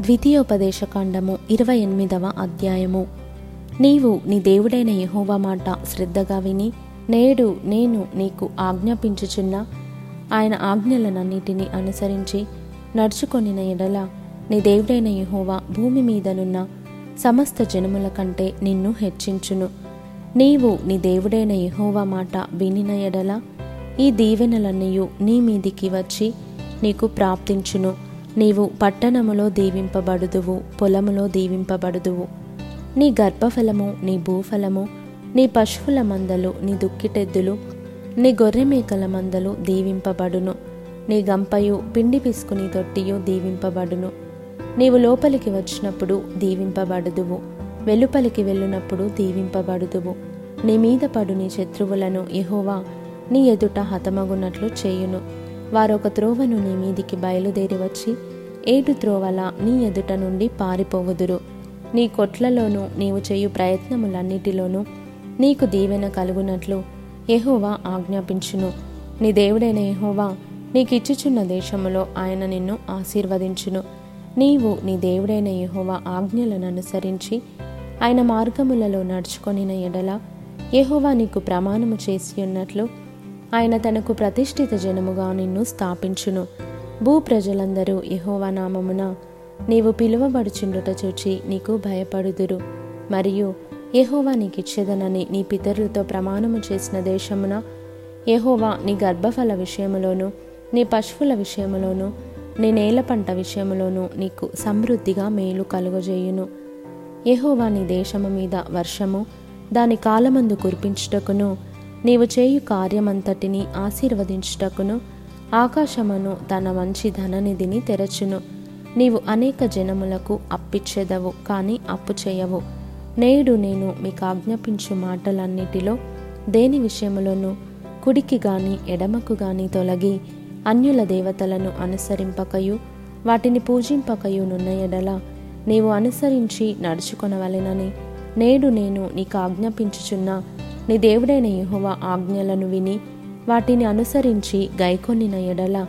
ద్వితీయోపదేశకాండము ఇరవై ఎనిమిదవ అధ్యాయము. నీవు నీ దేవుడైన యహోవా మాట శ్రద్ధగా విని నేడు నేను నీకు ఆజ్ఞాపించుచున్న ఆయన ఆజ్ఞలనన్నిటినీ అనుసరించి నడుచుకొనిన ఎడల నీ దేవుడైన యహోవా భూమి మీదనున్న సమస్త జనముల కంటే నిన్ను హెచ్చించును. నీవు నీ దేవుడైన యహోవా మాట వినిన ఎడల ఈ దీవెనలన్నీయు నీ మీదికి వచ్చి నీకు ప్రాప్తించును. నీవు పట్టణములో దీవింపబడుదువు పొలములో దీవింపబడుదువు. నీ గర్భఫలము నీ భూఫలము నీ పశువుల మందలు నీ దుక్కిటెద్దులు నీ గొర్రె మేకల మందలు దీవింపబడును. నీ గంపయు పిండి పిసుకుని తొట్టియు దీవింపబడును. నీవు లోపలికి వచ్చినప్పుడు దీవింపబడుదువు వెలుపలికి వెళ్ళినప్పుడు దీవింపబడుదువు. నీ మీద పడు నీ శత్రువులను ఎహోవా నీ ఎదుట హతమగునట్లు చేయును. వారొక త్రోవను నీ మీదికి బయలుదేరి వచ్చి ఏటు త్రోవల నీ ఎదుట నుండి పారిపోవుదురు. నీ కొట్లలోనూ నీవు చేయు ప్రయత్నములన్నిటిలోనూ నీకు దీవెన కలుగునట్లు యెహోవా ఆజ్ఞాపించును. నీ దేవుడైన యెహోవా నీకిచ్చుచున్న దేశములో ఆయన నిన్ను ఆశీర్వదించును. నీవు నీ దేవుడైన ఎహోవా ఆజ్ఞలను అనుసరించి ఆయన మార్గములలో నడుచుకొనిన ఎడల యహోవా నీకు ప్రమాణము చేసి ఉన్నట్లు ఆయన తనకు ప్రతిష్ఠిత జనముగా నిన్ను స్థాపించును. భూ ప్రజలందరూ యహోవా నామమున నీవు పిలువబడుచుండుట చూచి నీకు భయపడుదురు. మరియు యహోవా నీకిచ్చేదనని నీ పితరులతో ప్రమాణము చేసిన దేశమున యహోవా నీ గర్భఫల విషయములోను నీ పశువుల విషయములోను నీ నేల పంట విషయములోను నీకు సమృద్ధిగా మేలు కలుగజేయును. యహోవా నీ దేశము మీద వర్షము దాని కాలమందు కురిపించుటకును నీవు చేయు కార్యమంతటిని ఆశీర్వదించుటకును ఆకాశమును తన మంచి ధననిధిని తెరచును. నీవు అనేక జనములకు అప్పిచ్చెదవు కానీ అప్పు చేయవు. నేడు నేను మీకు ఆజ్ఞాపించు మాటలన్నిటిలో దేని విషయములోనూ కుడికి గాని ఎడమకు గాని తొలగి అన్యుల దేవతలను అనుసరింపకయు వాటిని పూజింపకయు నున్న ఎడల నీవు అనుసరించి నడుచుకొనవలెనని నేడు నేను నీకు ఆజ్ఞాపించుచున్న నీ దేవుడైన యహోవా ఆజ్ఞలను విని వాటిని అనుసరించి గైకొనిన ఎడల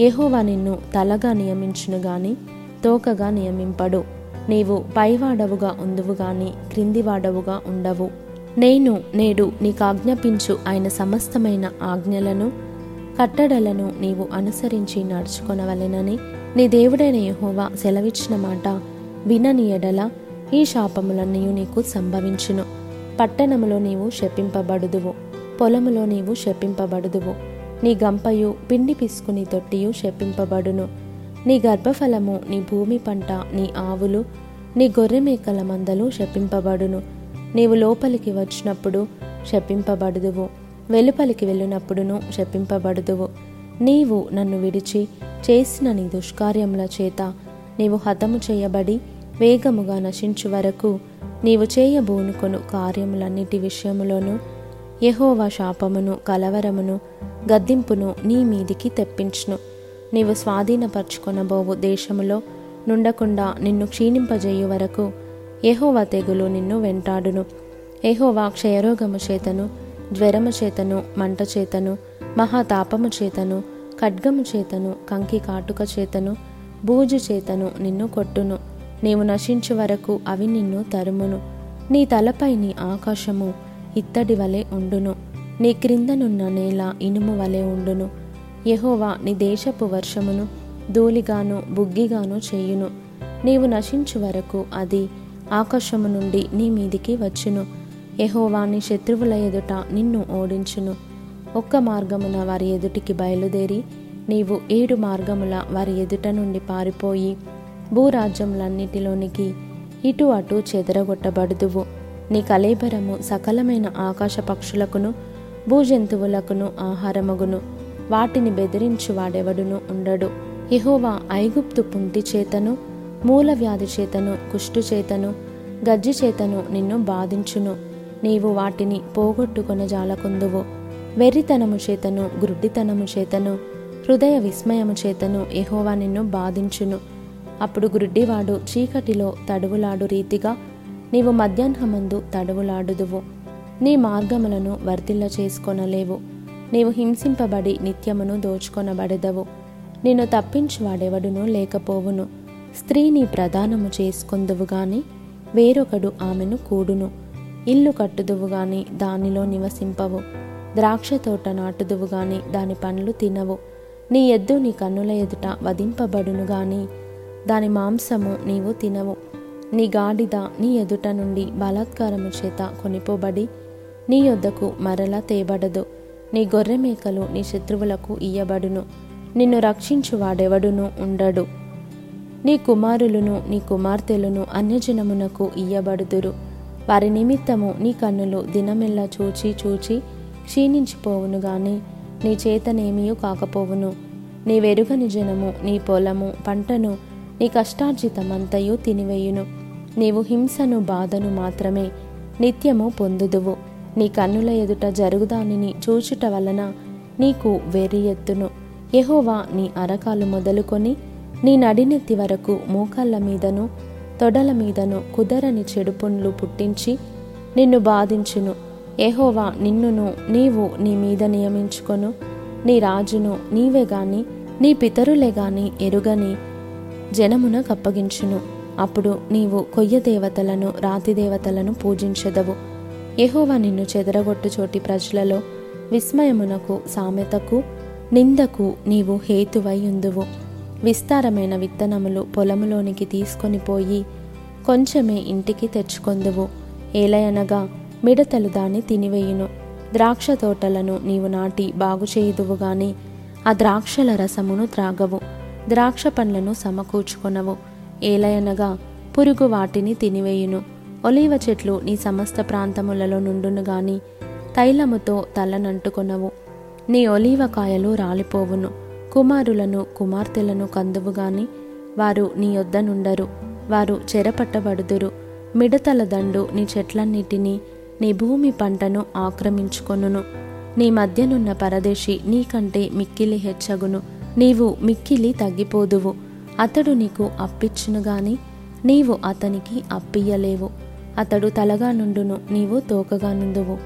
యహోవా నిన్ను తలగా నియమించును గాని తోకగా నియమింపడు. నీవు పైవాడవుగా ఉందువు గాని క్రిందివాడవుగా ఉండవు. నేను నేడు నీకు ఆజ్ఞాపించు ఆయన సమస్తమైన ఆజ్ఞలను కట్టడలను నీవు అనుసరించి నడుచుకొనవలెనని నీ దేవుడైన యహోవా సెలవిచ్చిన మాట వినని ఎడల ఈ శాపములన్నీ నీకు సంభవించును. పట్టణములో నీవు శపింపబడుదువు పొలములో నీవు శపింపబడుదువు. నీ గంపయు పిండి పిసుకుని తొట్టియు శపింపబడును. నీ గర్భఫలము నీ భూమి పంట నీ ఆవులు నీ గొర్రె మేకల మందలు శపింపబడును. నీవు లోపలికి వచ్చినప్పుడు శపింపబడుదువు వెలుపలికి వెళ్ళినప్పుడును శపింపబడుదువు. నీవు నన్ను విడిచి చేసిన నీ దుష్కార్యముల చేత నీవు హతము చేయబడి వేగముగా నశించు వరకు నీవు చేయబోనుకొను కార్యములన్నిటి విషయములోనూ యహోవా శాపమును కలవరమును గద్దింపును నీ మీదికి తెప్పించును. నీవు స్వాధీనపరచుకొనబోవు దేశములో నుండకుండా నిన్ను క్షీణింపజేయు వరకు యహోవా తెగులు నిన్ను వెంటాడును. యహోవా క్షయరోగము చేతను జ్వరము చేతను మంట చేతను మహాతాపము చేతను ఖడ్గము చేతను కంకి కాటుక చేతను బూజు చేతను నిన్ను కొట్టును. నీవు నశించు వరకు అవి నిన్ను తరుమును. నీ తలపై నీ ఆకాశము ఇత్తడి వలె ఉండును. నీ క్రిందనున్న నేల ఇనుము వలె ఉండును. యహోవా నీ దేశపు వర్షమును ధూళిగాను బుగ్గిగాను చేయును. నీవు నశించు వరకు అది ఆకాశము నుండి నీ మీదికి వచ్చును. యహోవా నీ శత్రువుల ఎదుట నిన్ను ఓడించును. ఒక్క మార్గమున వారి ఎదుటికి బయలుదేరి నీవు ఏడు మార్గముల వారి ఎదుట నుండి పారిపోయి భూరాజ్యములన్నిటిలోనికి ఇటు అటు చెదరగొట్టబడుదువు. నీ కలేబరము సకలమైన ఆకాశ పక్షులకును భూజంతువులకును ఆహారమగును. వాటిని బెదిరించు వాడెవడును ఉండడు. ఇహోవా ఐగుప్తు పుంటి చేతను మూల వ్యాధి చేతను కుష్టు చేతను గజ్జి చేతను నిన్ను బాధించును. నీవు వాటిని పోగొట్టుకొన జాలకుందువు. వెర్రితనము చేతను గ్రుడ్డితనము చేతను హృదయ విస్మయము చేతను ఎహోవా నిన్ను బాధించును. అప్పుడు గ్రుడ్డివాడు చీకటిలో తడువులాడు రీతిగా నీవు మధ్యాహ్నమందు తడువులాడుదువు. నీ మార్గములను వర్ధిల్ల చేసుకొనలేవు. నీవు హింసింపబడి నిత్యమును దోచుకొనబడెదవు. నిన్ను తప్పించువాడెవడునూ లేకపోవును. స్త్రీని ప్రదానము చేసుకుందువు గాని వేరొకడు ఆమెను కూడును. ఇల్లు కట్టుదువు గాని దానిలో నివసింపవు. ద్రాక్ష తోట నాటుదువు గాని దాని పండ్లు తినవు. నీ ఎద్దు నీ కన్నుల ఎదుట వధింపబడును గాని దాని మాంసము నీవు తినవు. నీ గాడిద నీ ఎదుట నుండి బలాత్కారము చేత కొనిపోబడి నీ యొద్దకు మరలా తేబడదు. నీ గొర్రె మేకలు నీ శత్రువులకు ఇయ్యబడును. నిన్ను రక్షించువాడెవడునూ ఉండడు. నీ కుమారులను నీ కుమార్తెలను అన్యజనమునకు ఇయ్యబడుదురు. వారి నిమిత్తము నీ కన్నులు దినమెల్లా చూచి చూచి క్షీణించిపోవును గాని నీ చేతనేమియూ కాకపోవును. నీ వెరుగని జనము నీ పొలము పంటను నీ కష్టార్జితమంతయు తినివేయును. నీవు హింసను బాధను మాత్రమే నిత్యము పొందుదువు. నీ కన్నుల ఎదుట జరుగుదానిని చూచుట వలన నీకు వెర్రి ఎత్తును. యహోవా నీ అరకాలు మొదలుకొని నీ నడినెత్తి వరకు మోకాళ్ళ మీదను తొడల మీదను కుదరని చెడుపుండ్లు పుట్టించి నిన్ను బాధించును. ఎహోవా నిన్నును నీవు నీ మీద నియమించుకొను. నీ రాజును నీవే గాని నీ పితరులే గాని ఎరుగని జనమున కప్పగించును. అప్పుడు నీవు కొయ్య దేవతలను రాతి దేవతలను పూజించెదవు. యెహోవా నిన్ను చెదరగొట్టు చోటి ప్రజలలో విస్మయమునకు సామెతకు నిందకు నీవు హేతువై ఉందువు. విస్తారమైన విత్తనములు పొలములోనికి తీసుకొని పోయి కొంచెమే ఇంటికి తెచ్చుకొందువు. ఏలయనగా మిడతలు దాన్ని తినివేయును. ద్రాక్ష తోటలను నీవు నాటి బాగు చేయుదువు గాని ఆ ద్రాక్షల రసమును త్రాగవు. ద్రాక్ష పండ్లను సమకూర్చుకొనవు. ఏలయనగా పురుగు వాటిని తినివేయును. ఒలీవ చెట్లు నీ సమస్త ప్రాంతములలో నుండును గాని తైలముతో తలనంటుకొనవు నీ ఒలీవ కాయలు రాలిపోవును. కుమారులను కుమార్తెలను కందువు గాని వారు నీ యొద్ద నుండరు. వారు చెరపట్టబడుదురు. మిడతల దండు నీ చెట్లన్నిటినీ నీ భూమి పంటను ఆక్రమించుకొనును. నీ మధ్యనున్న పరదేశి నీకంటే మిక్కిలి హెచ్చగును. నీవు మిక్కిలి తగ్గిపోదువు. అతడు నీకు అప్పిచ్చును గాని నీవు అతనికి అప్పియ్యలేవు. అతడు తలగా నుండును నీవు తోకగా నుండువు.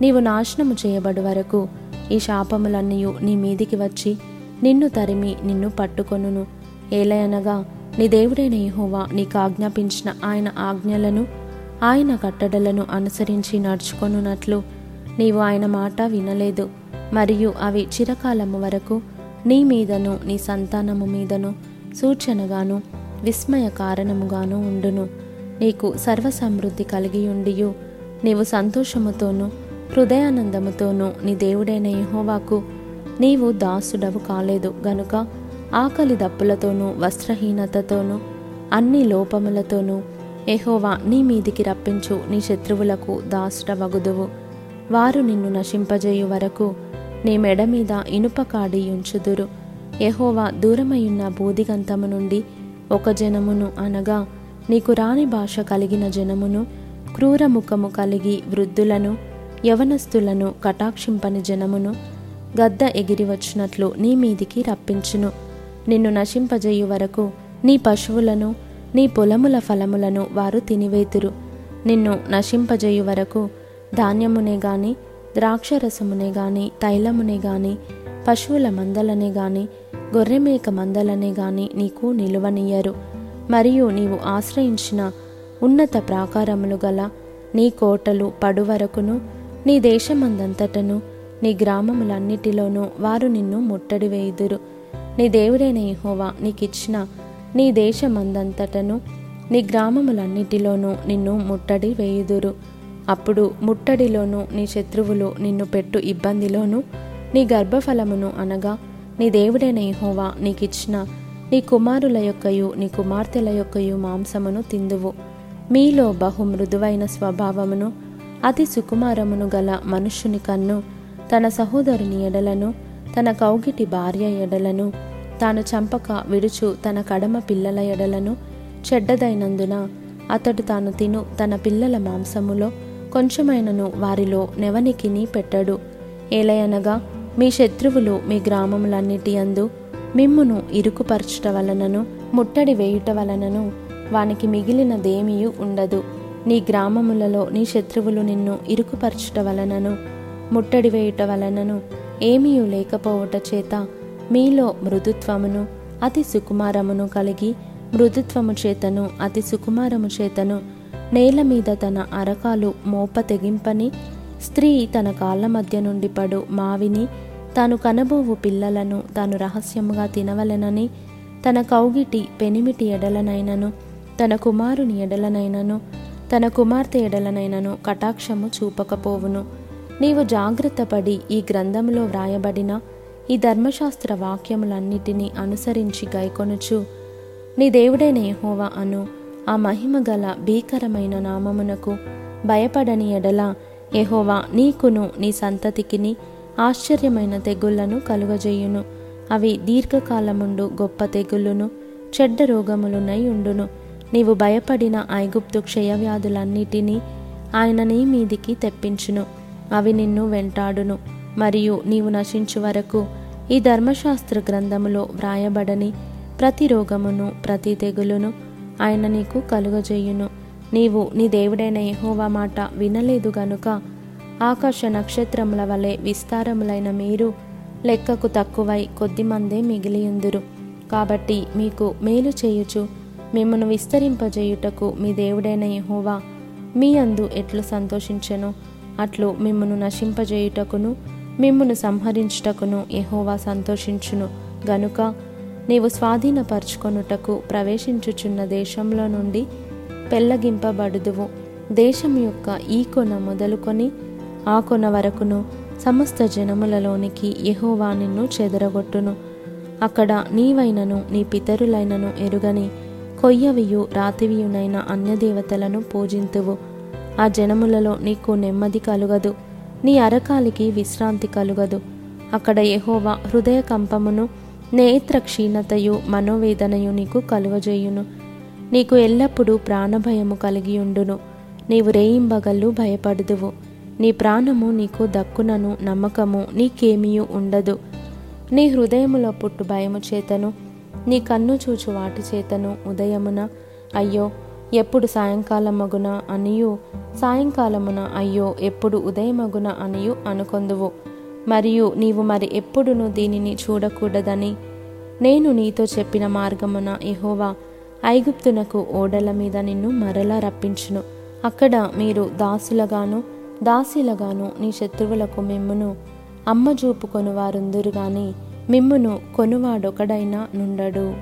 నీవు నాశనము చేయబడు వరకు ఈ శాపములన్నీ నీ మీదికి వచ్చి నిన్ను తరిమి నిన్ను పట్టుకొనును. ఏలయనగా నీ దేవుడైన యహోవా నీకు ఆజ్ఞాపించిన ఆయన ఆజ్ఞలను ఆయన కట్టడలను అనుసరించి నడుచుకొనున్నట్లు నీవు ఆయన మాట వినలేదు. మరియు అవి చిరకాలము వరకు నీ మీదను నీ సంతానము మీదను సూచనగాను విస్మయ కారణముగాను ఉండును. నీకు సర్వసమృద్ధి కలిగి ఉండియు. నీవు సంతోషముతోనూ హృదయానందముతోనూ నీ దేవుడైన యహోవాకు నీవు దాసుడవు కాలేదు. గనుక ఆకలి దప్పులతోనూ వస్త్రహీనతతోనూ అన్ని లోపములతోనూ ఎహోవా నీ మీదికి రప్పించు నీ శత్రువులకు దాసుడవగుదువు. వారు నిన్ను నశింపజేయు వరకు నీ మెడ మీద ఇనుప కాడి ఉంచుదురు. యెహోవా దూరమయున్న బూదిగంతము నుండి ఒక జనమును అనగా నీకు రాని భాష కలిగిన జనమును క్రూరముఖము కలిగి వృద్ధులను యవనస్తులను కటాక్షింపని జనమును గద్ద ఎగిరి వచ్చినట్లు నీ మీదికి రప్పించును. నిన్ను నశింపజేయు వరకు నీ పశువులను నీ పొలముల ఫలములను వారు తినివేతురు. నిన్ను నశింపజేయు వరకు ధాన్యమునే గాని ద్రాక్షరసమునే గాని తైలమునే గాని పశువుల మందలనే గాని గొర్రెమేక మందలనే గాని నీకు నిలువనియ్యరు. మరియు నీవు ఆశ్రయించిన ఉన్నత ప్రాకారములు గల నీ కోటలు పడువరకును నీ దేశమందంతటను నీ గ్రామములన్నిటిలోనూ వారు నిన్ను ముట్టడి వేయుదురు. నీ దేవుడైన యెహోవా నీకిచ్చిన నీ దేశమందంతటను నీ గ్రామములన్నిటిలోనూ నిన్ను ముట్టడి వేయుదురు. అప్పుడు ముట్టడిలోను నీ శత్రువులు నిన్ను పెట్టు ఇబ్బందిలోను నీ గర్భఫలమును అనగా నీ దేవుడైన యెహోవా నీకిచ్చిన నీ కుమారుల యొక్కయు నీ కుమార్తెల యొక్కయు మాంసమును తిందువు. మీలో బహు మృదువైన స్వభావమును అతి సుకుమారమును గల మనుష్యుని కన్ను తన సహోదరుని ఎడలను తన కౌగిటి భార్య ఎడలను తాను చంపక విడుచు తన కడమ పిల్లల ఎడలను చెడ్డదైనందున అతడు తాను తిను తన పిల్లల మాంసములో కొంచెమైనను వారిలో నెవనికిని పెట్టడు. ఏలయనగా మీ శత్రువులు మీ గ్రామములన్నిటి అందు మిమ్మును ఇరుకుపరచుట వలనను ముట్టడి వేయుట వలనను వానికి మిగిలినదేమియు ఉండదు. నీ గ్రామములలో నీ శత్రువులు నిన్ను ఇరుకుపరచుట వలనను ముట్టడి వేయుట వలనను ఏమీయు లేకపోవుట చేత మీలో మృదుత్వమును అతి సుకుమారమును కలిగి మృదుత్వము చేతను అతి సుకుమారము చేతను నేల మీద తన అరకాలు మోప తెగింపని స్త్రీ తన కాళ్ళ మధ్య నుండి పడు మావిని తాను కనబోవు పిల్లలను తాను రహస్యముగా తినవలెనని తన కౌగిటి పెనిమిటి ఎడలనైనను తన కుమారుని ఎడలనైనను తన కుమార్తె ఎడలనైనను కటాక్షము చూపకపోవును. నీవు జాగ్రత్తపడి ఈ గ్రంథంలో వ్రాయబడిన ఈ ధర్మశాస్త్ర వాక్యములన్నిటినీ అనుసరించి గైకొనుచు. నీ దేవుడైన యెహోవా అను. ఆ మహిమ గల భీకరమైన నామమునకు భయపడని ఎడల ఎహోవా నీకును నీ సంతతికిని ఆశ్చర్యమైన తెగుళ్ళను కలుగజేయును. అవి దీర్ఘకాలముండు గొప్ప తెగుళ్ళును చెడ్డ రోగములునై ఉండును. నీవు భయపడిన ఐగుప్తు క్షయవ్యాధులన్నిటినీ ఆయన నీ మీదికి తెప్పించును. అవి నిన్ను వెంటాడును. మరియు నీవు నశించు వరకు ఈ ధర్మశాస్త్ర గ్రంథములో వ్రాయబడని ప్రతి రోగమును ప్రతి తెగులును ఆయన నీకు కలుగజేయును. నీవు నీ దేవుడైన యహోవా మాట వినలేదు గనుక ఆకాశ నక్షత్రముల వలె విస్తారములైన మీరు లెక్కకు తక్కువై కొద్దిమందే మిగిలియుందురు. కాబట్టి మీకు మేలు చేయుచు మిమ్మను విస్తరింపజేయుటకు మీ దేవుడైన యహోవా మీ అందు ఎట్లు సంతోషించెను? అట్లు మిమ్మను నశింపజేయుటకును మిమ్మను సంహరించుటకును యహోవా సంతోషించును. గనుక నీవు స్వాధీనపరుచుకొనుటకు ప్రవేశించుచున్న దేశంలో నుండి పెళ్ళగింపబడుదువు దేశం యొక్క ఈ కొన మొదలుకొని ఆ కొన వరకును సమస్త జనములలోనికి యహోవా నిన్ను చెదరగొట్టును. అక్కడ నీవైనను నీ పితరులైనను ఎరుగని కొయ్యవియు రాతివియునైన అన్యదేవతలను పూజింతువు. ఆ జనములలో నీకు నెమ్మది కలుగదు. నీ అరకాలికి విశ్రాంతి కలుగదు. అక్కడ యహోవా హృదయ కంపమును నేత్ర క్షీణతయు మనోవేదనయు నీకు కలుగజేయును నీకు ఎల్లప్పుడూ ప్రాణభయము కలిగియుండును. నీవు రేయింబగళ్ళు భయపడుదువు. నీ ప్రాణము నీకు దక్కునను నమ్మకము నీకేమీయు ఉండదు. నీ హృదయములో పుట్టు భయము చేతను. నీ కన్ను చూచు వాటి చేతను ఉదయమున. అయ్యో ఎప్పుడు సాయంకాలమగున అనియు? సాయంకాలమున అయ్యో ఎప్పుడు ఉదయమగున అనియు అనుకొందువు. మరియు నీవు మరి ఎప్పుడునూ దీనిని చూడకూడదని నేను నీతో చెప్పిన మార్గమున ఎహోవా ఐగుప్తునకు ఓడల మీద నిన్ను మరలా రప్పించును. అక్కడ మీరు దాసులగాను దాసీలగాను నీ శత్రువులకు మిమ్మును అమ్మ చూపుకొని వారుందురు గాని మిమ్మును కొనువాడొకడైనా నుండడు.